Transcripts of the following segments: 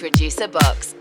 Producer Box.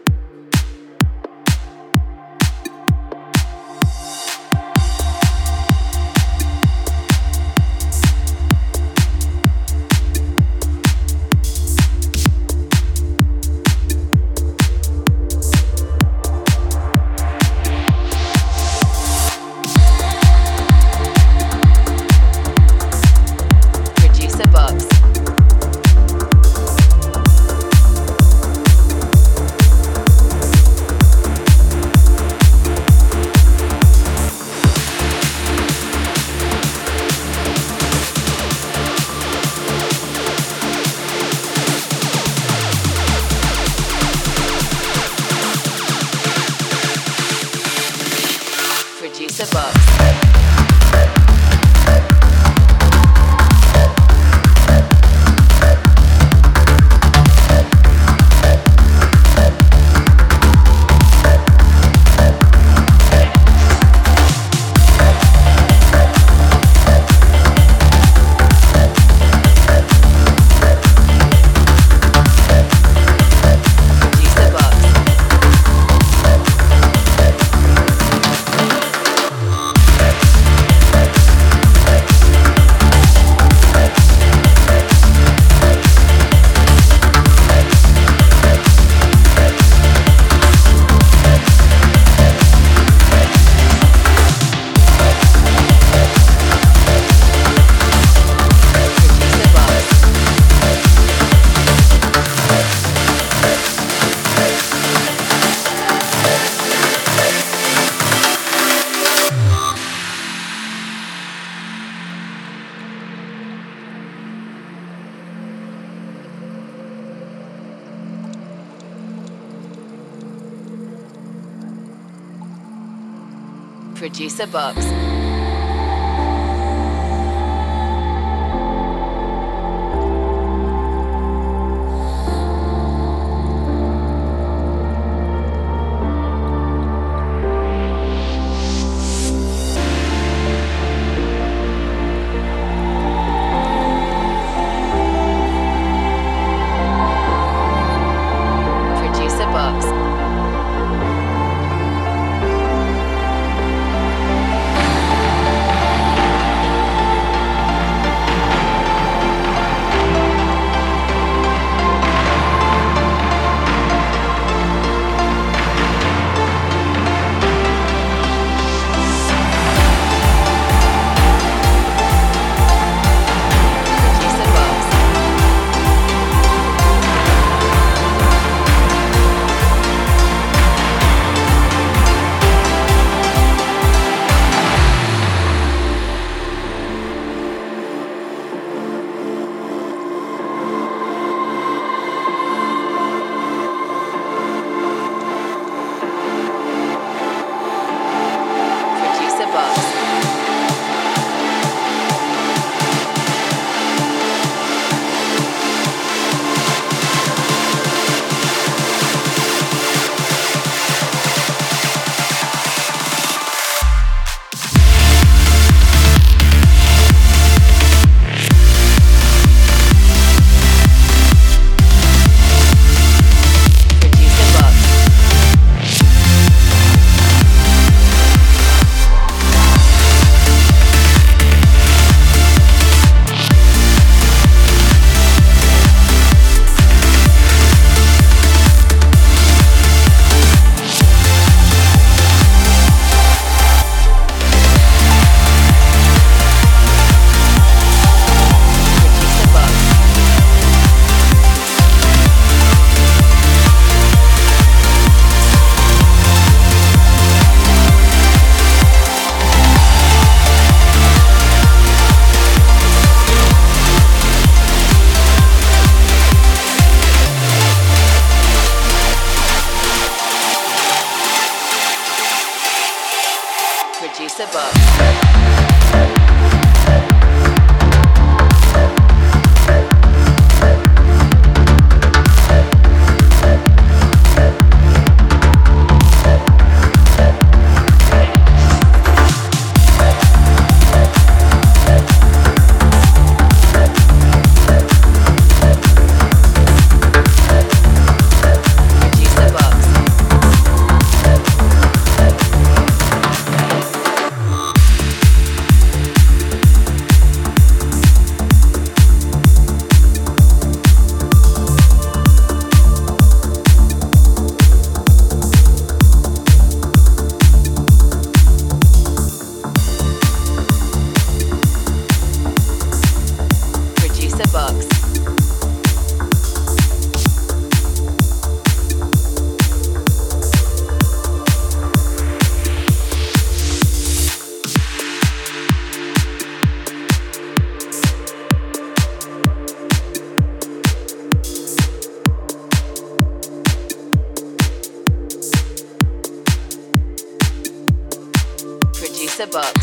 Producer Box. Producer Box. producer Bob. Mixer Box.